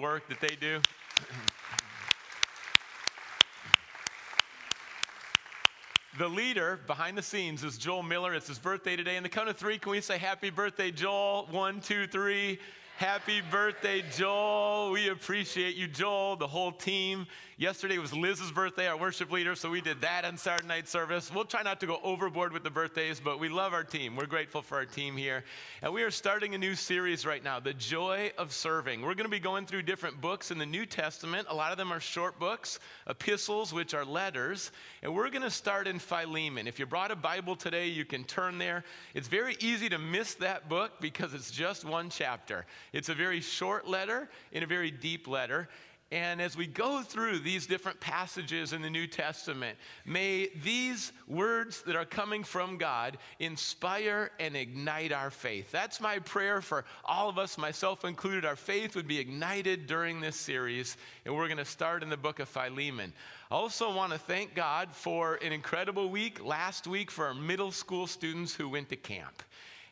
work that they do. The leader behind the scenes is Joel Miller. It's his birthday today. In the count of three, can we say happy birthday, Joel? One, two, three. Happy birthday, Joel. We appreciate you, Joel, the whole team. Yesterday was Liz's birthday, our worship leader, so we did that on Saturday night service. We'll try not to go overboard with the birthdays, but we love our team. We're grateful for our team here. And we are starting a new series right now, The Joy of Serving. We're going to be going through different books in the New Testament. A lot of them are short books, epistles, which are letters. And we're going to start in Philemon. If you brought a Bible today, you can turn there. It's very easy to miss that book because it's just one chapter. It's a very short letter and a very deep letter. And as we go through these different passages in the New Testament, may these words that are coming from God inspire and ignite our faith. That's my prayer for all of us, myself included. Our faith would be ignited during this series, and we're going to start in the book of Philemon. I also want to thank God for an incredible week last week for our middle school students who went to camp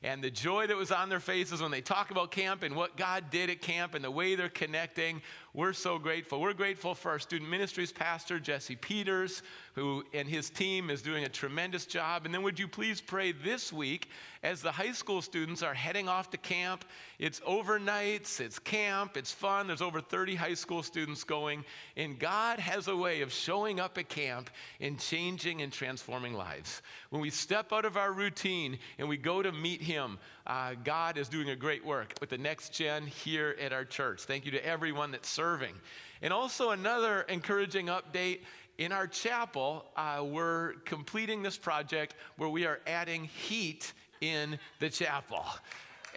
and the joy that was on their faces when they talk about camp and what God did at camp and the way they're connecting. We're so grateful. We're grateful for our student ministries pastor, Jesse Peters, who and his team is doing a tremendous job. And then would you please pray this week as the high school students are heading off to camp? It's overnights, it's camp, it's fun. There's over 30 high school students going. And God has a way of showing up at camp and changing and transforming lives. When we step out of our routine and we go to meet Him, uh, God is doing a great work with the next gen here at our church. Thank you to everyone that's serving. And also, another encouraging update in our chapel, uh, we're completing this project where we are adding heat in the chapel.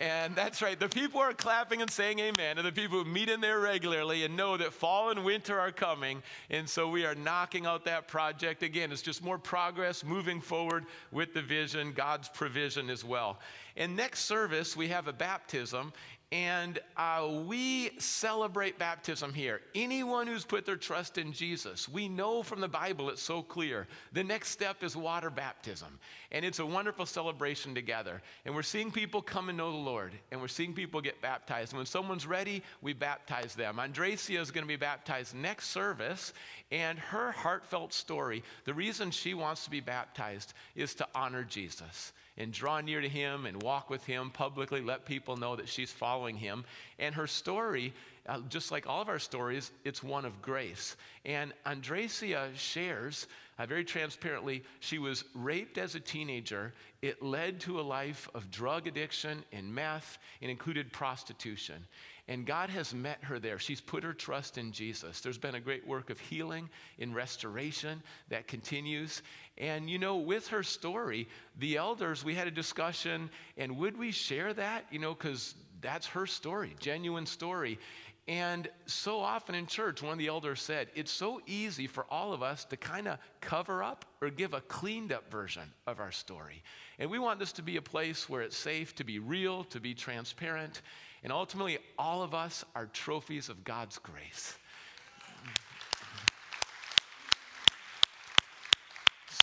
And that's right. The people are clapping and saying amen. And the people who meet in there regularly and know that fall and winter are coming. And so we are knocking out that project. Again, it's just more progress moving forward with the vision, God's provision as well. And next service, we have a baptism. And uh, we celebrate baptism here. Anyone who's put their trust in Jesus, we know from the Bible it's so clear. The next step is water baptism. And it's a wonderful celebration together. And we're seeing people come and know the Lord, and we're seeing people get baptized. And when someone's ready, we baptize them. Andresia is going to be baptized next service, and her heartfelt story, the reason she wants to be baptized is to honor Jesus and draw near to him and walk with him publicly, let people know that she's following him. And her story, uh, just like all of our stories, it's one of grace. And Andresia shares uh, very transparently she was raped as a teenager. It led to a life of drug addiction and meth, and included prostitution. And God has met her there. She's put her trust in Jesus. There's been a great work of healing in restoration that continues. And you know, with her story, the elders, we had a discussion, and would we share that? You know, because that's her story, genuine story. And so often in church, one of the elders said, it's so easy for all of us to kind of cover up or give a cleaned up version of our story. And we want this to be a place where it's safe to be real, to be transparent. And ultimately, all of us are trophies of God's grace.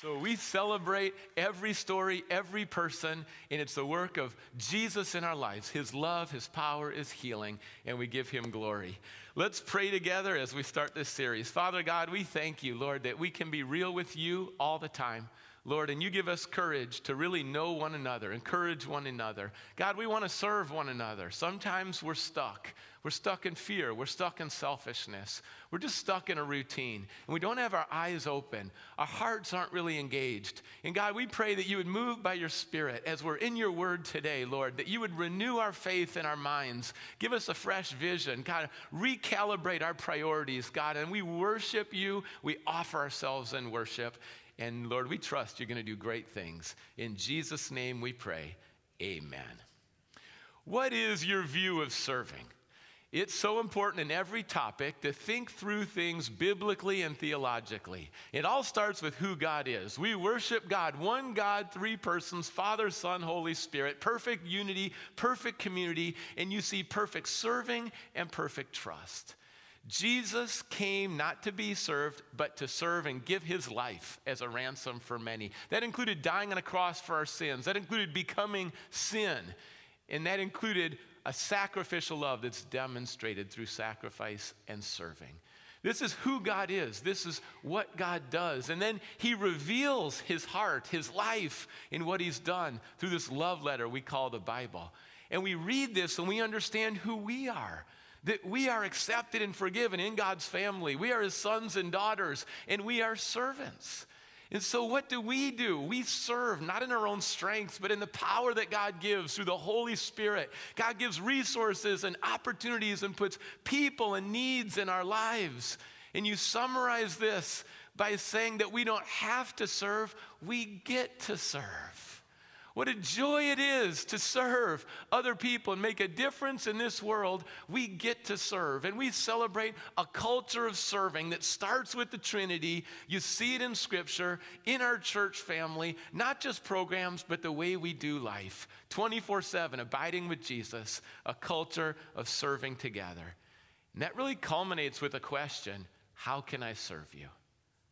So we celebrate every story, every person, and it's the work of Jesus in our lives. His love, His power is healing, and we give Him glory. Let's pray together as we start this series. Father God, we thank you, Lord, that we can be real with you all the time. Lord, and you give us courage to really know one another, encourage one another. God, we want to serve one another. Sometimes we're stuck. We're stuck in fear. We're stuck in selfishness. We're just stuck in a routine. And we don't have our eyes open. Our hearts aren't really engaged. And God, we pray that you would move by your Spirit as we're in your word today, Lord, that you would renew our faith in our minds. Give us a fresh vision. God, recalibrate our priorities, God. And we worship you. We offer ourselves in worship. And Lord, we trust you're going to do great things. In Jesus' name we pray. Amen. What is your view of serving? It's so important in every topic to think through things biblically and theologically. It all starts with who God is. We worship God, one God, three persons Father, Son, Holy Spirit, perfect unity, perfect community, and you see perfect serving and perfect trust. Jesus came not to be served, but to serve and give his life as a ransom for many. That included dying on a cross for our sins, that included becoming sin, and that included a sacrificial love that's demonstrated through sacrifice and serving. This is who God is. This is what God does. And then he reveals his heart, his life, in what he's done through this love letter we call the Bible. And we read this and we understand who we are. That we are accepted and forgiven in God's family. We are his sons and daughters, and we are servants. And so, what do we do? We serve not in our own strength, but in the power that God gives through the Holy Spirit. God gives resources and opportunities and puts people and needs in our lives. And you summarize this by saying that we don't have to serve, we get to serve. What a joy it is to serve other people and make a difference in this world. We get to serve. And we celebrate a culture of serving that starts with the Trinity. You see it in Scripture, in our church family, not just programs, but the way we do life 24 7, abiding with Jesus, a culture of serving together. And that really culminates with a question How can I serve you?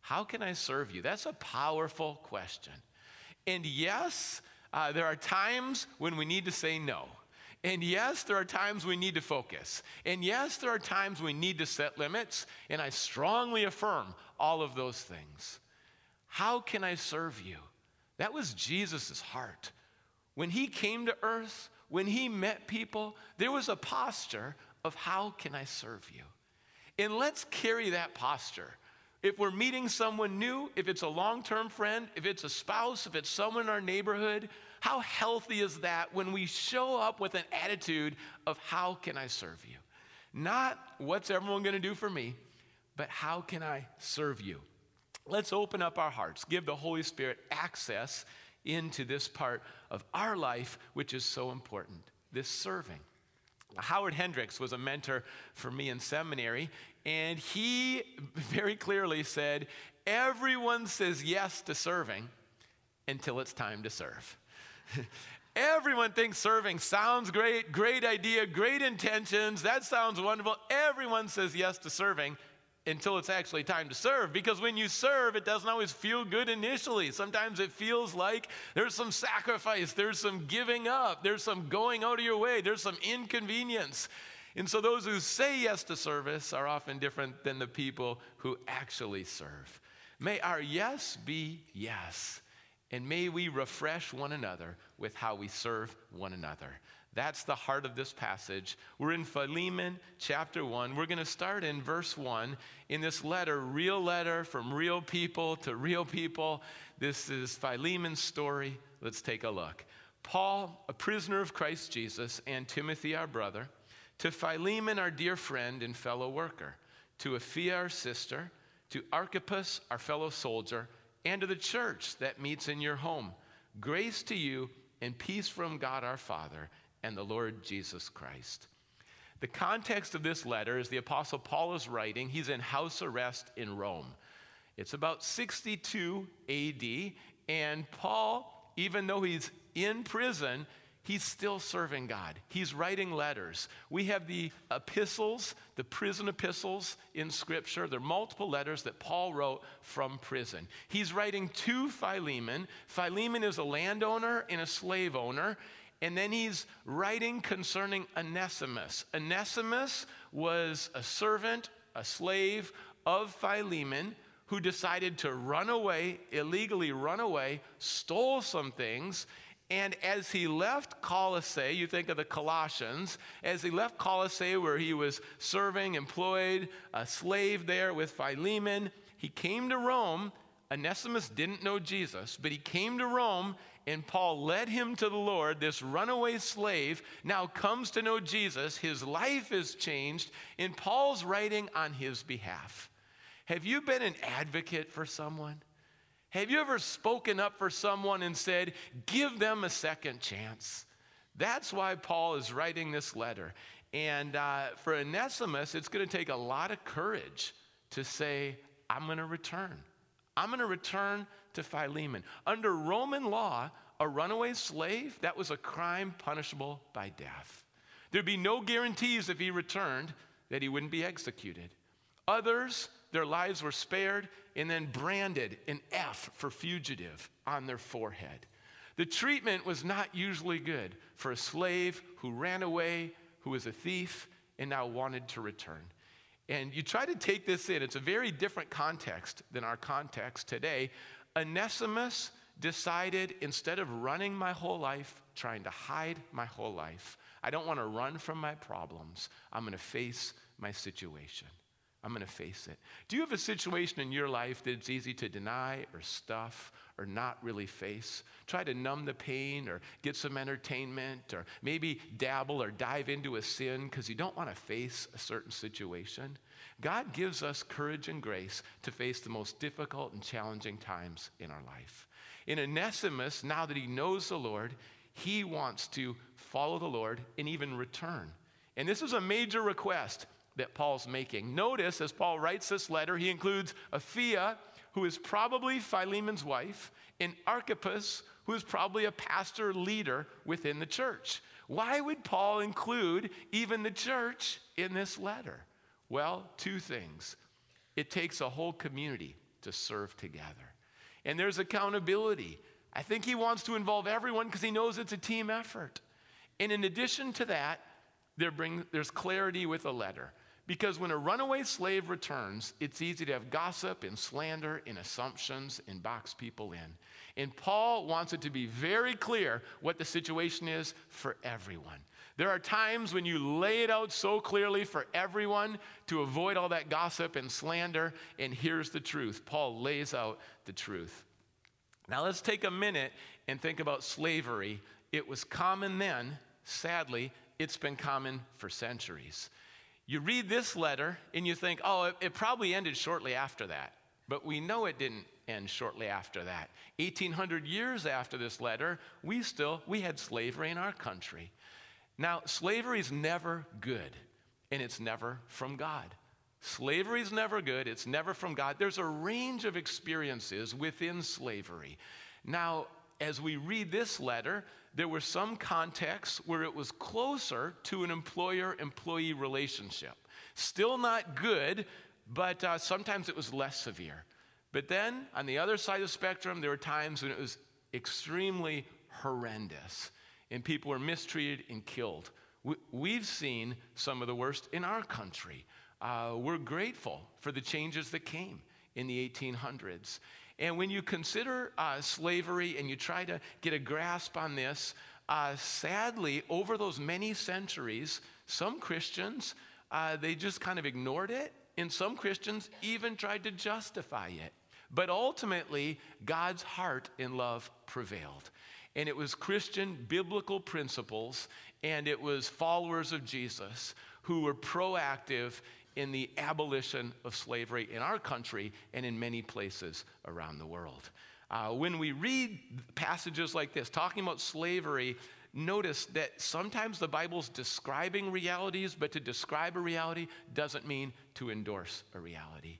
How can I serve you? That's a powerful question. And yes, uh, there are times when we need to say no. And yes, there are times we need to focus. And yes, there are times we need to set limits. And I strongly affirm all of those things. How can I serve you? That was Jesus' heart. When he came to earth, when he met people, there was a posture of how can I serve you? And let's carry that posture if we're meeting someone new, if it's a long term friend, if it's a spouse, if it's someone in our neighborhood, how healthy is that when we show up with an attitude of how can I serve you? Not what's everyone going to do for me, but how can I serve you? Let's open up our hearts, give the Holy Spirit access into this part of our life, which is so important this serving. Howard Hendricks was a mentor for me in seminary, and he very clearly said, Everyone says yes to serving until it's time to serve. Everyone thinks serving sounds great, great idea, great intentions. That sounds wonderful. Everyone says yes to serving until it's actually time to serve. Because when you serve, it doesn't always feel good initially. Sometimes it feels like there's some sacrifice, there's some giving up, there's some going out of your way, there's some inconvenience. And so those who say yes to service are often different than the people who actually serve. May our yes be yes. And may we refresh one another with how we serve one another. That's the heart of this passage. We're in Philemon chapter 1. We're going to start in verse 1 in this letter, real letter from real people to real people. This is Philemon's story. Let's take a look. Paul, a prisoner of Christ Jesus, and Timothy, our brother to Philemon, our dear friend and fellow worker, to Apphia, our sister, to Archippus, our fellow soldier, and to the church that meets in your home. Grace to you and peace from God our Father and the Lord Jesus Christ. The context of this letter is the Apostle Paul is writing. He's in house arrest in Rome. It's about 62 AD, and Paul, even though he's in prison, he's still serving God. He's writing letters. We have the epistles, the prison epistles in Scripture. There are multiple letters that Paul wrote from prison. He's writing to Philemon. Philemon is a landowner and a slave owner. And then he's writing concerning Onesimus. Onesimus was a servant, a slave of Philemon who decided to run away, illegally run away, stole some things, and as he left Colossae, you think of the Colossians, as he left Colossae, where he was serving, employed, a slave there with Philemon, he came to Rome. Onesimus didn't know Jesus, but he came to Rome, and Paul led him to the Lord. This runaway slave now comes to know Jesus. His life is changed, and Paul's writing on his behalf. Have you been an advocate for someone? Have you ever spoken up for someone and said, give them a second chance? That's why Paul is writing this letter. And uh, for Onesimus, it's going to take a lot of courage to say, I'm going to return. I'm going to return to Philemon. Under Roman law, a runaway slave, that was a crime punishable by death. There'd be no guarantees if he returned that he wouldn't be executed. Others, their lives were spared and then branded an F for fugitive on their forehead. The treatment was not usually good for a slave who ran away, who was a thief and now wanted to return. And you try to take this in, it's a very different context than our context today. Onesimus decided instead of running my whole life, trying to hide my whole life, I don't want to run from my problems. I'm going to face my situation. I'm going to face it. Do you have a situation in your life that it's easy to deny or stuff or not really face? Try to numb the pain or get some entertainment or maybe dabble or dive into a sin because you don't want to face a certain situation. God gives us courage and grace to face the most difficult and challenging times in our life. In Onesimus, now that he knows the Lord, he wants to follow the Lord and even return. And this is a major request that Paul's making. Notice as Paul writes this letter, he includes Apphia, who is probably Philemon's wife, and Archippus, who is probably a pastor leader within the church. Why would Paul include even the church in this letter? Well, two things. It takes a whole community to serve together, and there's accountability. I think he wants to involve everyone because he knows it's a team effort. And in addition to that, there bring, there's clarity with a letter. Because when a runaway slave returns, it's easy to have gossip and slander and assumptions and box people in. And Paul wants it to be very clear what the situation is for everyone. There are times when you lay it out so clearly for everyone to avoid all that gossip and slander, and here's the truth. Paul lays out the truth. Now let's take a minute and think about slavery. It was common then, sadly, it's been common for centuries. You read this letter and you think, oh, it, it, probably ended shortly after that. But we know it didn't end shortly after that. 1800 years after this letter, we still we had slavery in our country. Now, slavery is never good, and it's never from God. Slavery is never good, it's never from God. There's a range of experiences within slavery. Now, as we read this letter, there were some contexts where it was closer to an employer employee relationship. Still not good, but uh, sometimes it was less severe. But then on the other side of the spectrum, there were times when it was extremely horrendous and people were mistreated and killed. We've seen some of the worst in our country. Uh, we're grateful for the changes that came in the 1800s. And when you consider uh, slavery and you try to get a grasp on this, uh, sadly, over those many centuries, some Christians, uh, they just kind of ignored it, and some Christians even tried to justify it. But ultimately, God's heart and love prevailed. And it was Christian biblical principles, and it was followers of Jesus who were proactive in the abolition of slavery in our country and in many places around the world. Uh, when we read passages like this, talking about slavery, notice that sometimes the Bible's describing realities, but to describe a reality doesn't mean to endorse a reality.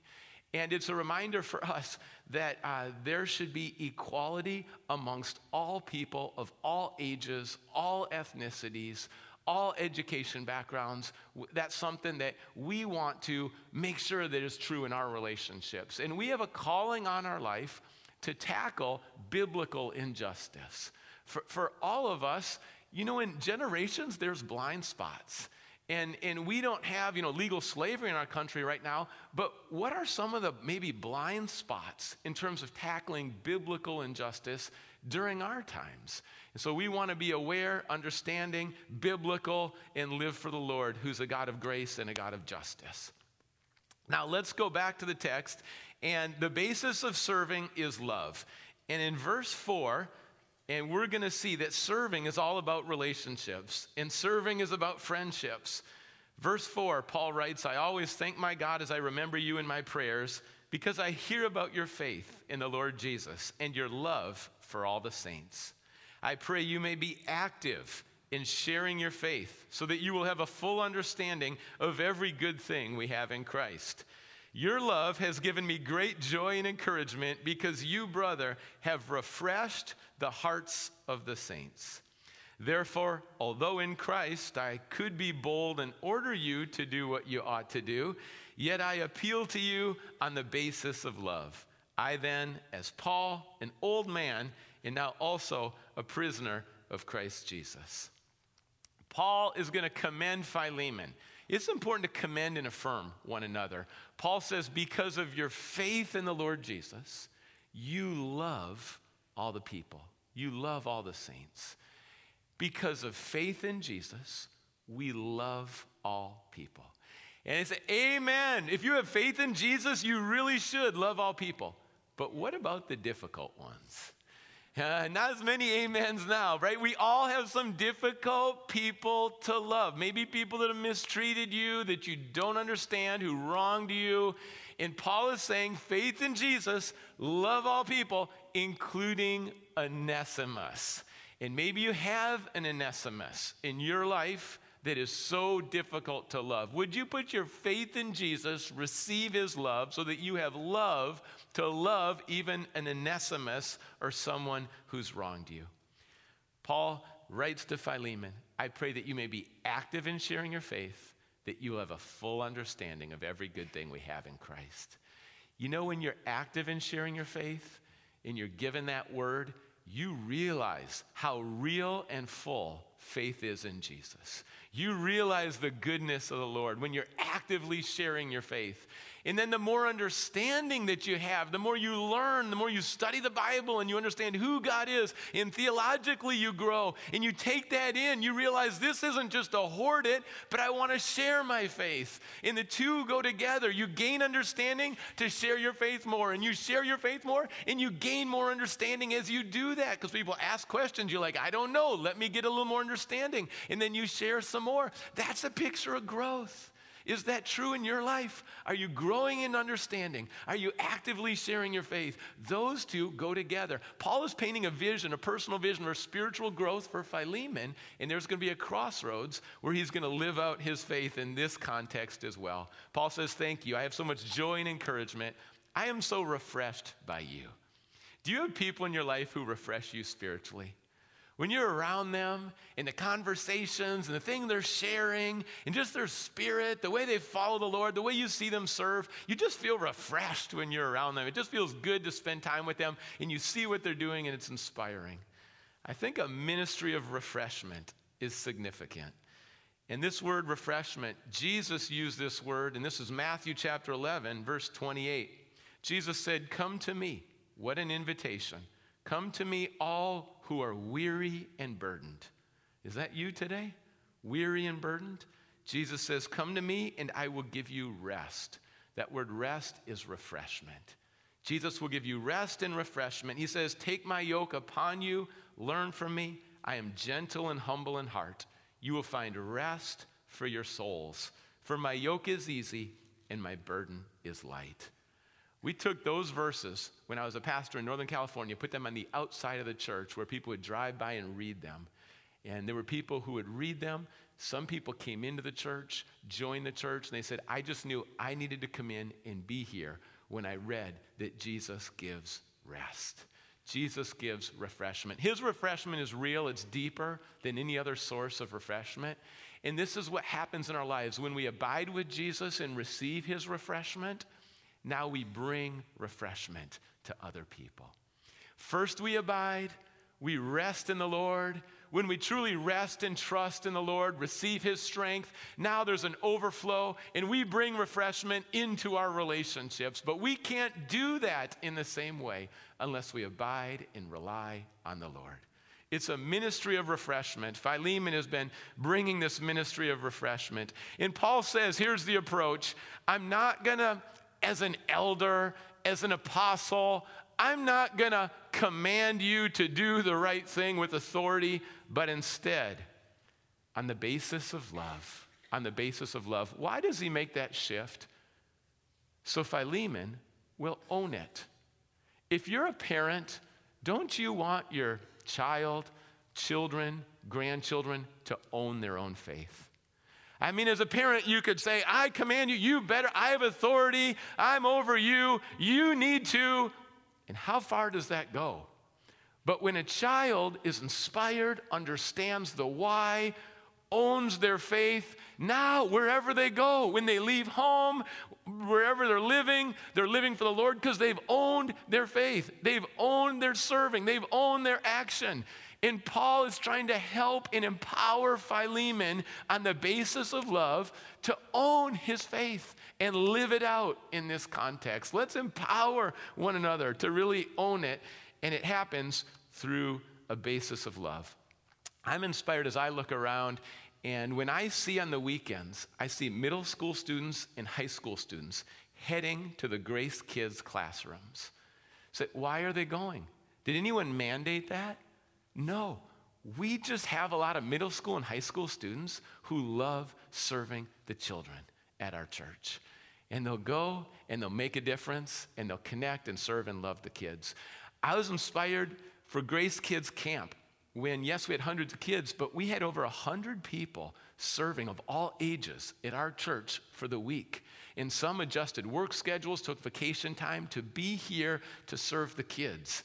And it's a reminder for us that uh, there should be equality amongst all people of all ages, all ethnicities, all education backgrounds. That's something that we want to make sure that is true in our relationships. And we have a calling on our life to tackle biblical injustice. For, for all of us, you know, in generations, there's blind spots. And, and we don't have, you know, legal slavery in our country right now, but what are some of the maybe blind spots in terms of tackling biblical injustice during our times? And so we want to be aware, understanding, biblical, and live for the Lord, who's a God of grace and a God of justice. Now let's go back to the text, and the basis of serving is love. And in verse 4, and we're going to see that serving is all about relationships, and serving is about friendships. Verse 4, Paul writes, I always thank my God as I remember you in my prayers, because I hear about your faith in the Lord Jesus and your love for all the saints. I pray you may be active in sharing your faith so that you will have a full understanding of every good thing we have in Christ. Your love has given me great joy and encouragement because you, brother, have refreshed the hearts of the saints. Therefore, although in Christ I could be bold and order you to do what you ought to do, yet I appeal to you on the basis of love. I then, as Paul, an old man, and now also a prisoner of Christ Jesus. Paul is going to commend Philemon. It's important to commend and affirm one another. Paul says, Because of your faith in the Lord Jesus, you love all the people, you love all the saints. Because of faith in Jesus, we love all people. And it's amen. If you have faith in Jesus, you really should love all people. But what about the difficult ones? Uh, not as many amens now, right? We all have some difficult people to love. Maybe people that have mistreated you, that you don't understand, who wronged you. And Paul is saying, faith in Jesus, love all people, including Onesimus. And maybe you have an Onesimus in your life that is so difficult to love. Would you put your faith in Jesus, receive his love, so that you have love to love even an Onesimus or someone who's wronged you? Paul writes to Philemon I pray that you may be active in sharing your faith, that you have a full understanding of every good thing we have in Christ. You know, when you're active in sharing your faith and you're given that word, you realize how real and full faith is in Jesus. You realize the goodness of the Lord when you're actively sharing your faith. And then the more understanding that you have, the more you learn, the more you study the Bible and you understand who God is, and theologically you grow and you take that in. You realize this isn't just to hoard it, but I want to share my faith. And the two go together. You gain understanding to share your faith more, and you share your faith more, and you gain more understanding as you do that. Because people ask questions, you're like, I don't know, let me get a little more understanding. And then you share some more. That's a picture of growth. Is that true in your life? Are you growing in understanding? Are you actively sharing your faith? Those two go together. Paul is painting a vision, a personal vision for spiritual growth for Philemon, and there's going to be a crossroads where he's going to live out his faith in this context as well. Paul says, Thank you. I have so much joy and encouragement. I am so refreshed by you. Do you have people in your life who refresh you spiritually? When you're around them and the conversations and the thing they're sharing and just their spirit, the way they follow the Lord, the way you see them serve, you just feel refreshed when you're around them. It just feels good to spend time with them and you see what they're doing and it's inspiring. I think a ministry of refreshment is significant. And this word refreshment, Jesus used this word, and this is Matthew chapter 11, verse 28. Jesus said, Come to me. What an invitation. Come to me, all who are weary and burdened. Is that you today? Weary and burdened? Jesus says, Come to me and I will give you rest. That word rest is refreshment. Jesus will give you rest and refreshment. He says, Take my yoke upon you, learn from me. I am gentle and humble in heart. You will find rest for your souls. For my yoke is easy and my burden is light. We took those verses when I was a pastor in Northern California, put them on the outside of the church where people would drive by and read them. And there were people who would read them. Some people came into the church, joined the church, and they said, I just knew I needed to come in and be here when I read that Jesus gives rest. Jesus gives refreshment. His refreshment is real, it's deeper than any other source of refreshment. And this is what happens in our lives. When we abide with Jesus and receive his refreshment, now we bring refreshment to other people. First, we abide, we rest in the Lord. When we truly rest and trust in the Lord, receive His strength, now there's an overflow and we bring refreshment into our relationships. But we can't do that in the same way unless we abide and rely on the Lord. It's a ministry of refreshment. Philemon has been bringing this ministry of refreshment. And Paul says, here's the approach I'm not going to as an elder, as an apostle, I'm not going to command you to do the right thing with authority, but instead, on the basis of love, on the basis of love. Why does he make that shift? So Philemon will own it. If you're a parent, don't you want your child, children, grandchildren to own their own faith? I mean, as a parent, you could say, I command you, you better, I have authority, I'm over you, you need to. And how far does that go? But when a child is inspired, understands the why, owns their faith, now wherever they go, when they leave home, wherever they're living, they're living for the Lord because they've owned their faith. They've owned their serving. They've owned their action. And Paul is trying to help and empower Philemon on the basis of love to own his faith and live it out in this context. Let's empower one another to really own it, and it happens through a basis of love. I'm inspired as I look around, and when I see on the weekends, I see middle school students and high school students heading to the Grace Kids classrooms. So, why are they going? Did anyone mandate that? No. We just have a lot of middle school and high school students who love serving the children at our church. And they'll go and they'll make a difference and they'll connect and serve and love the kids. I was inspired for Grace Kids Camp when, yes, we had hundreds of kids, but we had over 100 people serving of all ages at our church for the week. And some adjusted work schedules, took vacation time to be here to serve the kids.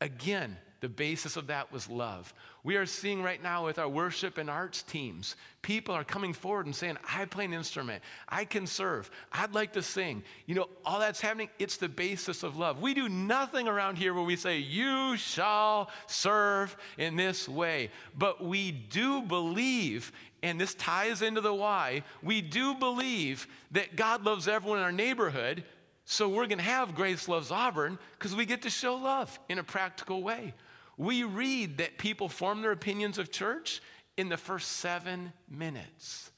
Again, the basis of that was love. We are seeing right now with our worship and arts teams, people are coming forward and saying, I play an instrument, I can serve, I'd like to sing. You know, all that's happening, it's the basis of love. We do nothing around here where we say, You shall serve in this way. But we do believe and this ties into the why, we do believe that God loves everyone in our neighborhood, so we're going to have Grace Loves Auburn because we get to show love in a practical way. We read that people form their opinions of church in the first seven minutes.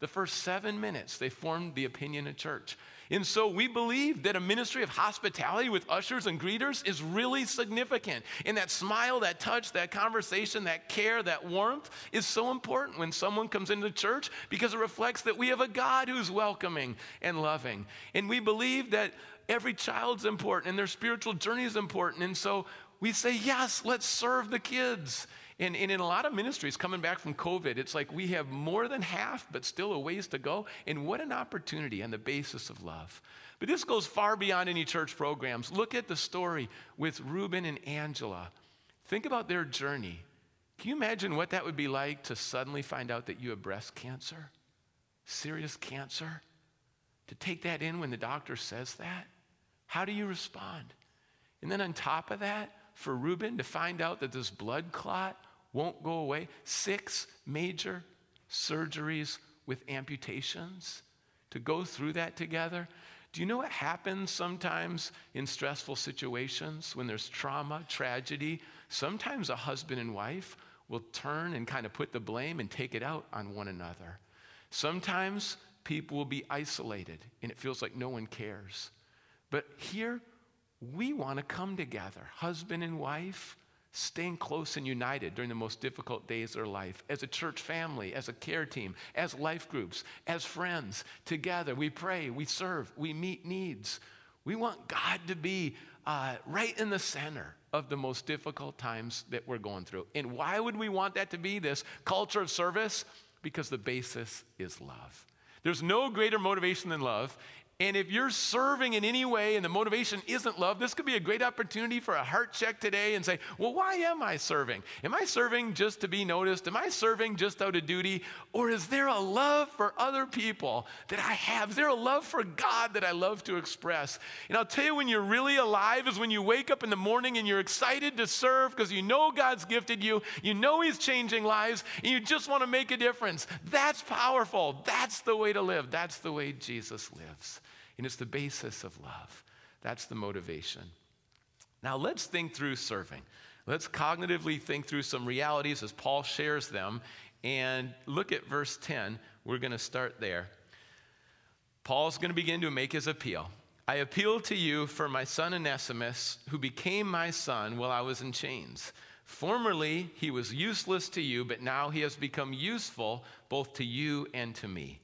The first seven minutes, they formed the opinion of church. And so we believe that a ministry of hospitality with ushers and greeters is really significant. And that smile, that touch, that conversation, that care, that warmth is so important when someone comes into church because it reflects that we have a God who's welcoming and loving. And we believe that every child's important and their spiritual journey is important. And so we say, yes, let's serve the kids. And, and, in a lot of ministries coming back from COVID, it's like we have more than half, but still a ways to go. And what an opportunity on the basis of love. But this goes far beyond any church programs. Look at the story with Reuben and Angela. Think about their journey. Can you imagine what that would be like to suddenly find out that you have breast cancer? Serious cancer? To take that in when the doctor says that? How do you respond? And then on top of that, for Reuben to find out that this blood clot won't go away. Six major surgeries with amputations to go through that together. Do you know what happens sometimes in stressful situations when there's trauma, tragedy? Sometimes a husband and wife will turn and kind of put the blame and take it out on one another. Sometimes people will be isolated and it feels like no one cares. But here, we want to come together, husband and wife, staying close and united during the most difficult days of their life, as a church family, as a care team, as life groups, as friends, together. We pray, we serve, we meet needs. We want God to be uh, right in the center of the most difficult times that we're going through. And why would we want that to be this culture of service? Because the basis is love. There's no greater motivation than love. And if you're serving in any way and the motivation isn't love, this could be a great opportunity for a heart check today and say, well, why am I serving? Am I serving just to be noticed? Am I serving just out of duty? Or is there a love for other people that I have? Is there a love for God that I love to express? And I'll tell you when you're really alive is when you wake up in the morning and you're excited to serve because you know God's gifted you, you know He's changing lives, and you just want to make a difference. That's powerful. That's the way to live. That's the way Jesus lives. And it's the basis of love. That's the motivation. Now let's think through serving. Let's cognitively think through some realities as Paul shares them. And look at verse 10. We're going to start there. Paul's going to begin to make his appeal. I appeal to you for my son Onesimus, who became my son while I was in chains. Formerly, he was useless to you, but now he has become useful both to you and to me.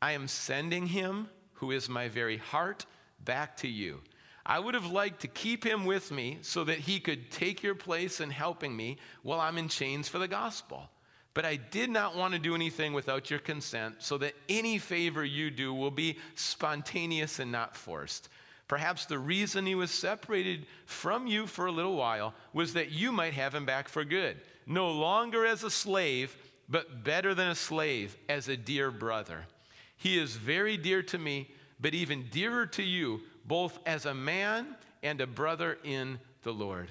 I am sending him who is my very heart, back to you. I would have liked to keep him with me so that he could take your place in helping me while I'm in chains for the gospel. But I did not want to do anything without your consent, so that any favor you do will be spontaneous and not forced. Perhaps the reason he was separated from you for a little while was that you might have him back for good, no longer as a slave, but better than a slave, as a dear brother. He is very dear to me, but even dearer to you, both as a man and a brother in the Lord.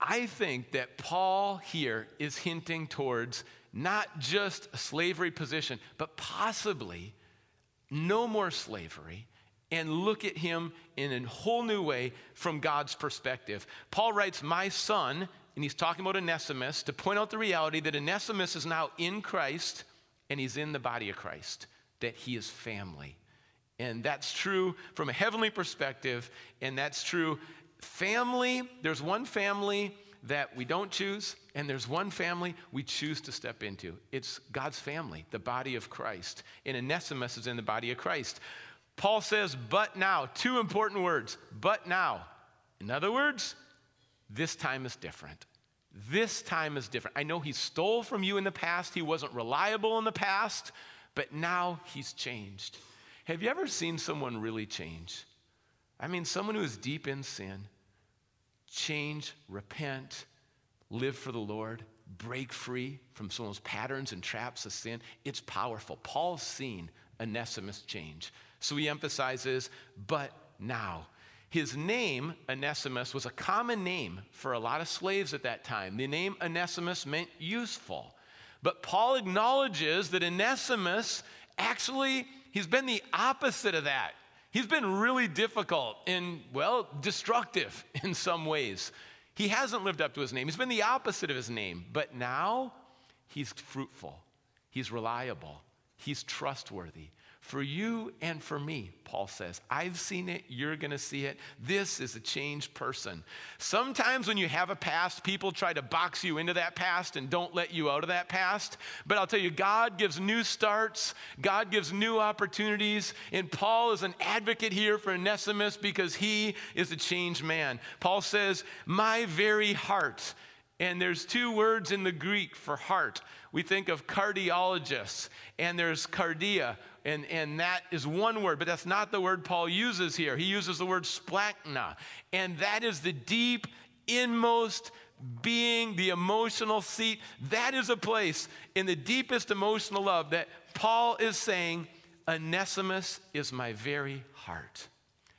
I think that Paul here is hinting towards not just a slavery position, but possibly no more slavery and look at him in a whole new way from God's perspective. Paul writes, My son, and he's talking about Onesimus to point out the reality that Onesimus is now in Christ and he's in the body of Christ, that he is family. And that's true from a heavenly perspective, and that's true. Family, there's one family that we don't choose, and there's one family we choose to step into. It's God's family, the body of Christ. And Onesimus is in the body of Christ. Paul says, but now, two important words, but now. In other words, this time is different. This time is different. I know he stole from you in the past, he wasn't reliable in the past, but now he's changed. Have you ever seen someone really change? I mean, someone who is deep in sin, change, repent, live for the Lord, break free from some of those patterns and traps of sin. It's powerful. Paul's seen Onesimus change. So he emphasizes, but now. His name, Onesimus, was a common name for a lot of slaves at that time. The name Onesimus meant useful. But Paul acknowledges that Onesimus actually, he's been the opposite of that. He's been really difficult and, well, destructive in some ways. He hasn't lived up to his name. He's been the opposite of his name. But now he's fruitful, he's reliable, he's trustworthy, for you and for me, Paul says. I've seen it, you're going to see it. This is a changed person. Sometimes when you have a past, people try to box you into that past and don't let you out of that past. But I'll tell you, God gives new starts, God gives new opportunities. And Paul is an advocate here for Onesimus because he is a changed man. Paul says, My very heart. And there's two words in the Greek for heart. We think of cardiologists, and there's cardia, and, and that is one word, but that's not the word Paul uses here. He uses the word splanchna, and that is the deep, inmost being, the emotional seat. That is a place in the deepest emotional love that Paul is saying, Onesimus is my very heart.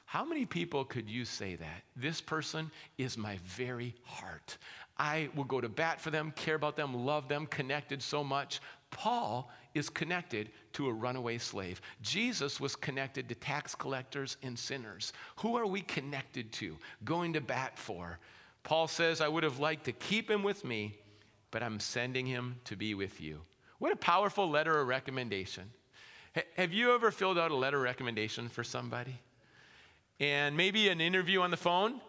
How many people could you say that? This person is my very heart. I will go to bat for them, care about them, love them, connected so much. Paul is connected to a runaway slave. Jesus was connected to tax collectors and sinners. Who are we connected to, going to bat for? Paul says, I would have liked to keep him with me, but I'm sending him to be with you. What a powerful letter of recommendation. H- have you ever filled out a letter of recommendation for somebody? And maybe an interview on the phone?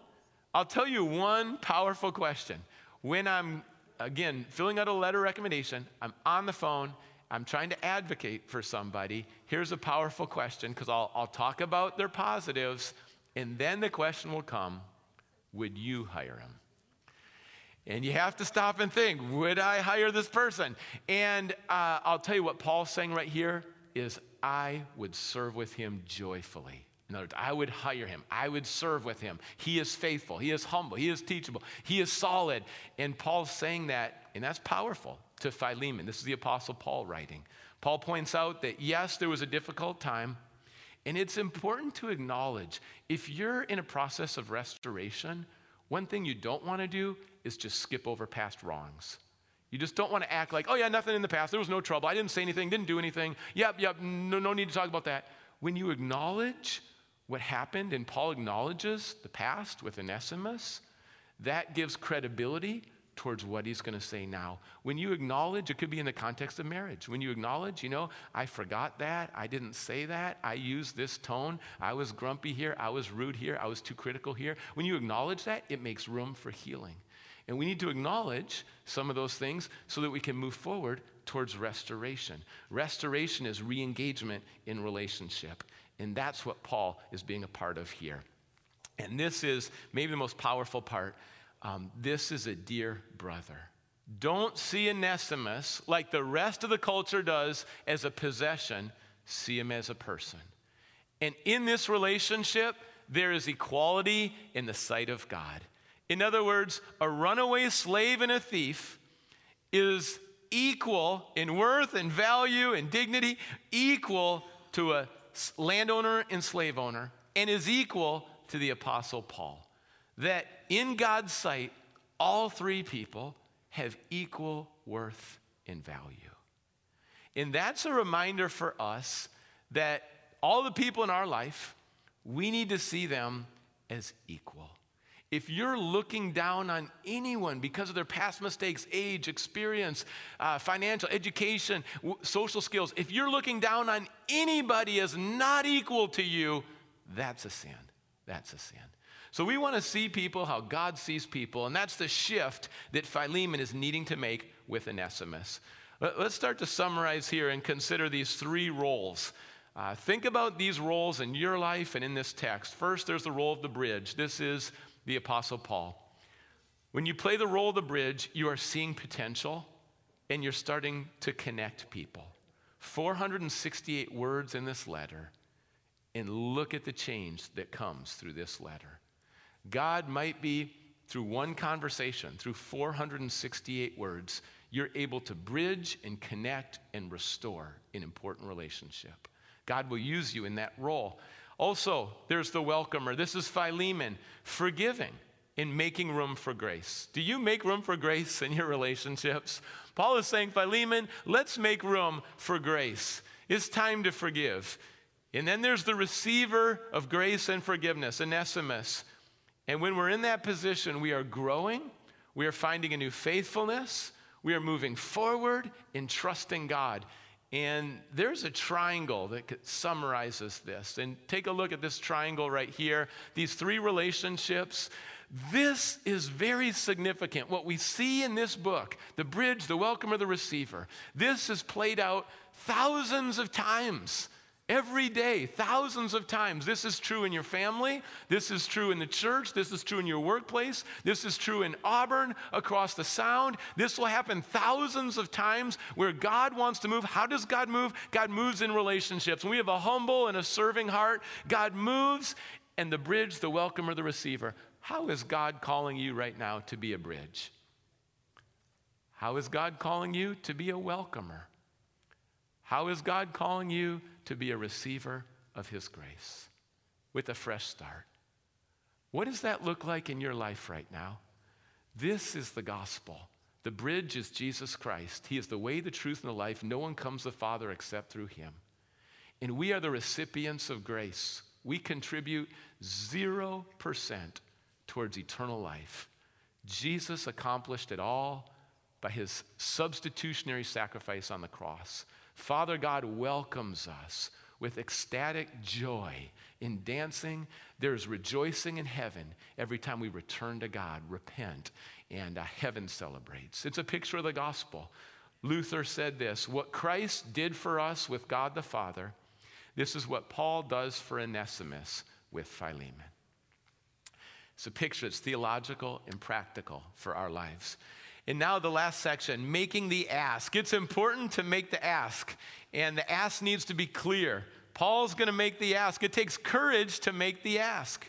I'll tell you one powerful question. When I'm again, filling out a letter recommendation, I'm on the phone, I'm trying to advocate for somebody. Here's a powerful question because I'll, I'll talk about their positives, and then the question will come Would you hire him? And you have to stop and think Would I hire this person? And uh, I'll tell you what Paul's saying right here is I would serve with him joyfully. In other words, I would hire him. I would serve with him. He is faithful. He is humble. He is teachable. He is solid. And Paul's saying that, and that's powerful to Philemon. This is the Apostle Paul writing. Paul points out that yes, there was a difficult time, and it's important to acknowledge if you're in a process of restoration, one thing you don't want to do is just skip over past wrongs. You just don't want to act like, oh, yeah, nothing in the past. There was no trouble. I didn't say anything, didn't do anything. Yep, yep, no, no need to talk about that. When you acknowledge what happened, and Paul acknowledges the past with Onesimus, that gives credibility towards what he's going to say now. When you acknowledge, it could be in the context of marriage. When you acknowledge, you know, I forgot that, I didn't say that, I used this tone, I was grumpy here, I was rude here, I was too critical here. When you acknowledge that, it makes room for healing. And we need to acknowledge some of those things so that we can move forward towards restoration. Restoration is re engagement in relationship. And that's what Paul is being a part of here. And this is maybe the most powerful part. Um, this is a dear brother. Don't see Onesimus like the rest of the culture does as a possession, see him as a person. And in this relationship, there is equality in the sight of God. In other words, a runaway slave and a thief is equal in worth and value and dignity, equal to a landowner and slave owner, and is equal to the Apostle Paul. That in God's sight, all three people have equal worth and value. And that's a reminder for us that all the people in our life, we need to see them as equal. If you're looking down on anyone because of their past mistakes, age, experience, uh, financial, education, w- social skills, if you're looking down on anybody as not equal to you, that's a sin. That's a sin. So we want to see people how God sees people, and that's the shift that Philemon is needing to make with Onesimus. Let's start to summarize here and consider these three roles. Uh, think about these roles in your life and in this text. First, there's the role of the bridge. This is the Apostle Paul. When you play the role of the bridge, you are seeing potential and you're starting to connect people. 468 words in this letter, and look at the change that comes through this letter. God might be, through one conversation, through 468 words, you're able to bridge and connect and restore an important relationship. God will use you in that role. Also, there's the welcomer. This is Philemon, forgiving in making room for grace. Do you make room for grace in your relationships? Paul is saying, Philemon, let's make room for grace. It's time to forgive. And then there's the receiver of grace and forgiveness, Onesimus. And when we're in that position, we are growing, we are finding a new faithfulness, we are moving forward in trusting God. And there's a triangle that summarizes this. And take a look at this triangle right here. These three relationships. This is very significant. What we see in this book, the bridge, the welcomer, the receiver, this is played out thousands of times. Every day, thousands of times. This is true in your family. This is true in the church. This is true in your workplace. This is true in Auburn, across the Sound. This will happen thousands of times where God wants to move. How does God move? God moves in relationships. When we have a humble and a serving heart, God moves, and the bridge, the welcomer, the receiver. How is God calling you right now to be a bridge? How is God calling you to be a welcomer? How is God calling you to be a receiver of His grace with a fresh start? What does that look like in your life right now? This is the gospel. The bridge is Jesus Christ. He is the way, the truth, and the life. No one comes to the Father except through Him. And we are the recipients of grace. We contribute 0% towards eternal life. Jesus accomplished it all by his substitutionary sacrifice on the cross. Father God welcomes us with ecstatic joy in dancing. There's rejoicing in heaven every time we return to God, repent, and uh, heaven celebrates. It's a picture of the gospel. Luther said this What Christ did for us with God the Father, this is what Paul does for Onesimus with Philemon. It's a picture, it's theological and practical for our lives. And now the last section, making the ask. It's important to make the ask, and the ask needs to be clear. Paul's going to make the ask. It takes courage to make the ask.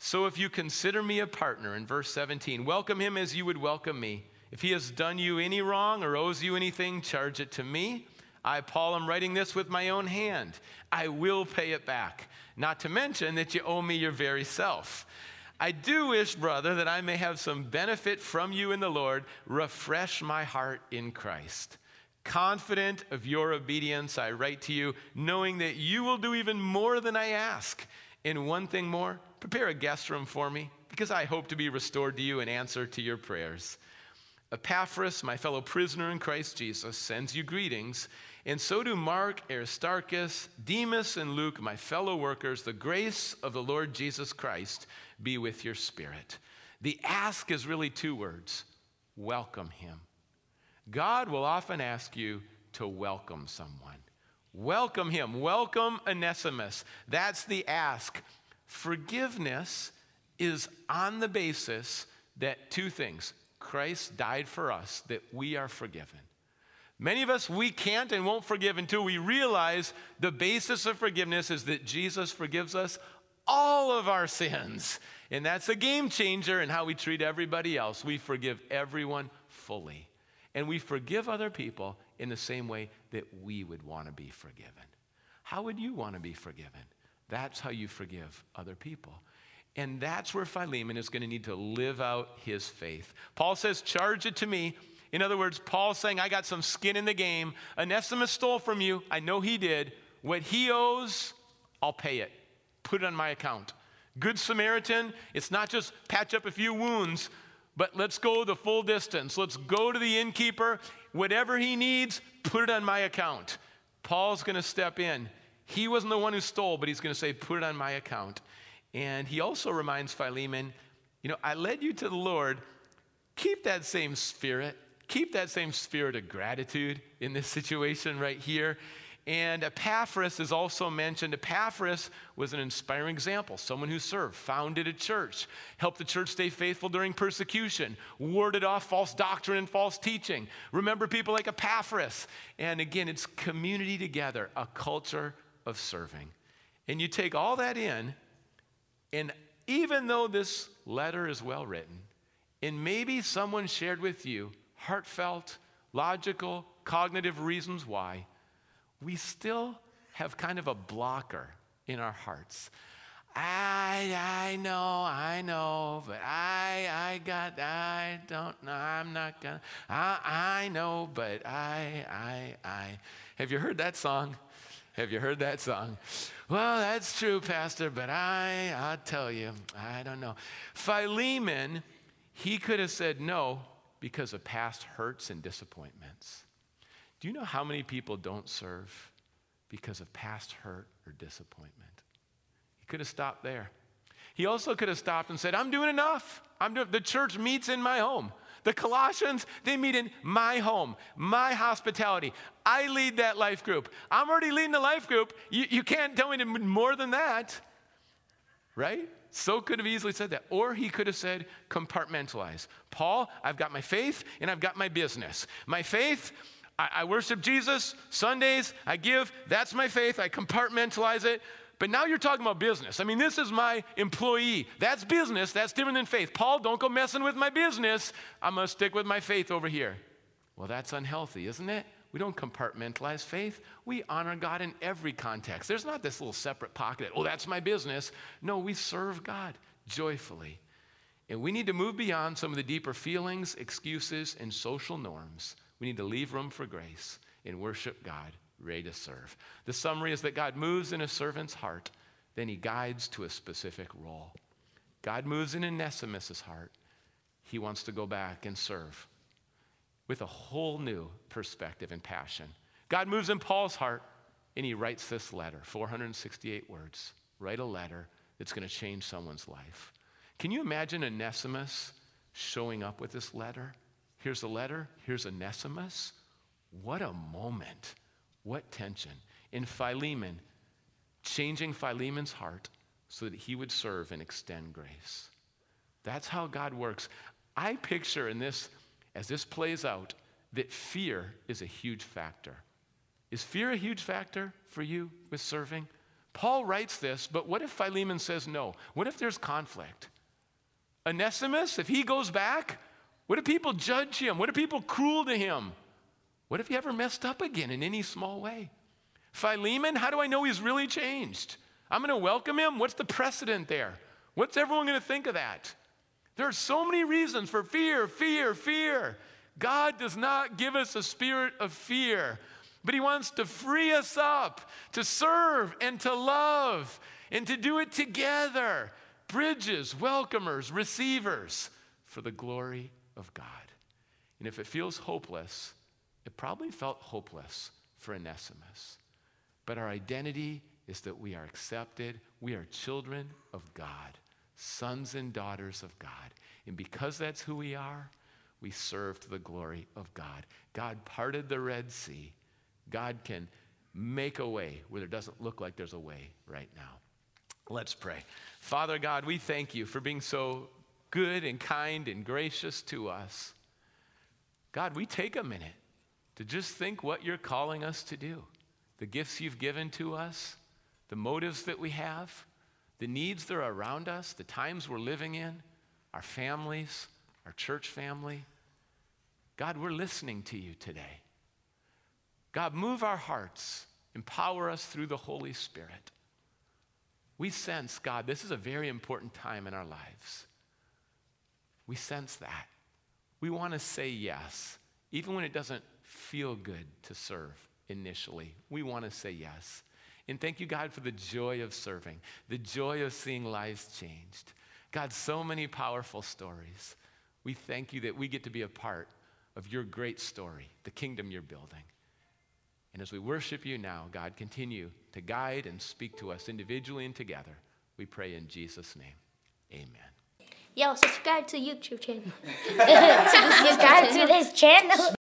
So if you consider me a partner, in verse 17, welcome him as you would welcome me. If he has done you any wrong or owes you anything, charge it to me. I, Paul, am writing this with my own hand. I will pay it back. Not to mention that you owe me your very self. I do wish, brother, that I may have some benefit from you in the Lord. Refresh my heart in Christ. Confident of your obedience, I write to you, knowing that you will do even more than I ask. And one thing more, prepare a guest room for me, because I hope to be restored to you in answer to your prayers. Epaphras, my fellow prisoner in Christ Jesus, sends you greetings, and so do Mark, Aristarchus, Demas, and Luke, my fellow workers. The grace of the Lord Jesus Christ be with your spirit. The ask is really two words welcome him. God will often ask you to welcome someone. Welcome him. Welcome Onesimus. That's the ask. Forgiveness is on the basis that two things Christ died for us, that we are forgiven. Many of us, we can't and won't forgive until we realize the basis of forgiveness is that Jesus forgives us all of our sins. And that's a game changer in how we treat everybody else. We forgive everyone fully. And we forgive other people in the same way that we would want to be forgiven. How would you want to be forgiven? That's how you forgive other people. And that's where Philemon is going to need to live out his faith. Paul says, Charge it to me. In other words, Paul's saying, I got some skin in the game. Onesimus stole from you. I know he did. What he owes, I'll pay it. Put it on my account. Good Samaritan, it's not just patch up a few wounds, but let's go the full distance. Let's go to the innkeeper. Whatever he needs, put it on my account. Paul's going to step in. He wasn't the one who stole, but he's going to say, put it on my account. And he also reminds Philemon, you know, I led you to the Lord. Keep that same spirit. Keep that same spirit of gratitude in this situation right here. And Epaphras is also mentioned. Epaphras was an inspiring example, someone who served, founded a church, helped the church stay faithful during persecution, warded off false doctrine and false teaching. Remember people like Epaphras. And again, it's community together, a culture of serving. And you take all that in, and even though this letter is well written, and maybe someone shared with you heartfelt, logical, cognitive reasons why, we still have kind of a blocker in our hearts. I, I know, I know, but I, I got, I don't know, I'm not gonna, I, I know, but I, I, I. Have you heard that song? Have you heard that song? Well, that's true, Pastor, but I, I'll tell you, I don't know. Philemon, he could have said no because of past hurts and disappointments. Do you know how many people don't serve because of past hurt or disappointment? He could have stopped there. He also could have stopped and said, I'm doing enough. I'm doing, the church meets in my home. The Colossians, they meet in my home, my hospitality. I lead that life group. I'm already leading the life group. You, you can't tell me more than that. Right? So could have easily said that. Or he could have said, compartmentalize. Paul, I've got my faith and I've got my business. My faith, I, I worship Jesus. Sundays, I give. That's my faith. I compartmentalize it. But now you're talking about business. I mean, this is my employee. That's business. That's different than faith. Paul, don't go messing with my business. I'm going to stick with my faith over here. Well, that's unhealthy, isn't it? We don't compartmentalize faith. We honor God in every context. There's not this little separate pocket, oh, that's my business. No, we serve God joyfully. And we need to move beyond some of the deeper feelings, excuses, and social norms. We need to leave room for grace and worship God ready to serve. The summary is that God moves in a servant's heart, then he guides to a specific role. God moves in Onesimus' heart. He wants to go back and serve with a whole new perspective and passion. God moves in Paul's heart, and he writes this letter 468 words. Write a letter that's going to change someone's life. Can you imagine Onesimus showing up with this letter? Here's a letter, here's Onesimus. What a moment. What tension. In Philemon, changing Philemon's heart so that he would serve and extend grace. That's how God works. I picture in this, as this plays out, that fear is a huge factor. Is fear a huge factor for you with serving? Paul writes this, but what if Philemon says no? What if there's conflict? Onesimus, if he goes back, what if people judge him? What if people cruel to him? What if he ever messed up again in any small way? Philemon, how do I know he's really changed? I'm going to welcome him. What's the precedent there? What's everyone going to think of that? There are so many reasons for fear, fear, fear. God does not give us a spirit of fear, but He wants to free us up to serve and to love and to do it together. Bridges, welcomers, receivers for the glory of God. And if it feels hopeless, it probably felt hopeless for Onesimus. But our identity is that we are accepted. We are children of God, sons and daughters of God. And because that's who we are, we serve to the glory of God. God parted the Red Sea. God can make a way where there doesn't look like there's a way right now. Let's pray. Father God, we thank you for being so good and kind and gracious to us. God, we take a minute to just think what you're calling us to do, the gifts you've given to us, the motives that we have, the needs that are around us, the times we're living in, our families, our church family. God, we're listening to you today. God, move our hearts, empower us through the Holy Spirit. we sense, God, this is a very important time in our lives. We sense that. We want to say yes, even when it doesn't feel good to serve initially. We want to say yes. And thank you, God, for the joy of serving, the joy of seeing lives changed. God, so many powerful stories. We thank you that we get to be a part of your great story, the kingdom you're building. And as we worship you now, God, continue to guide and speak to us individually and together. We pray in Jesus' name. Amen. Yo, subscribe to YouTube channel. subscribe to this channel.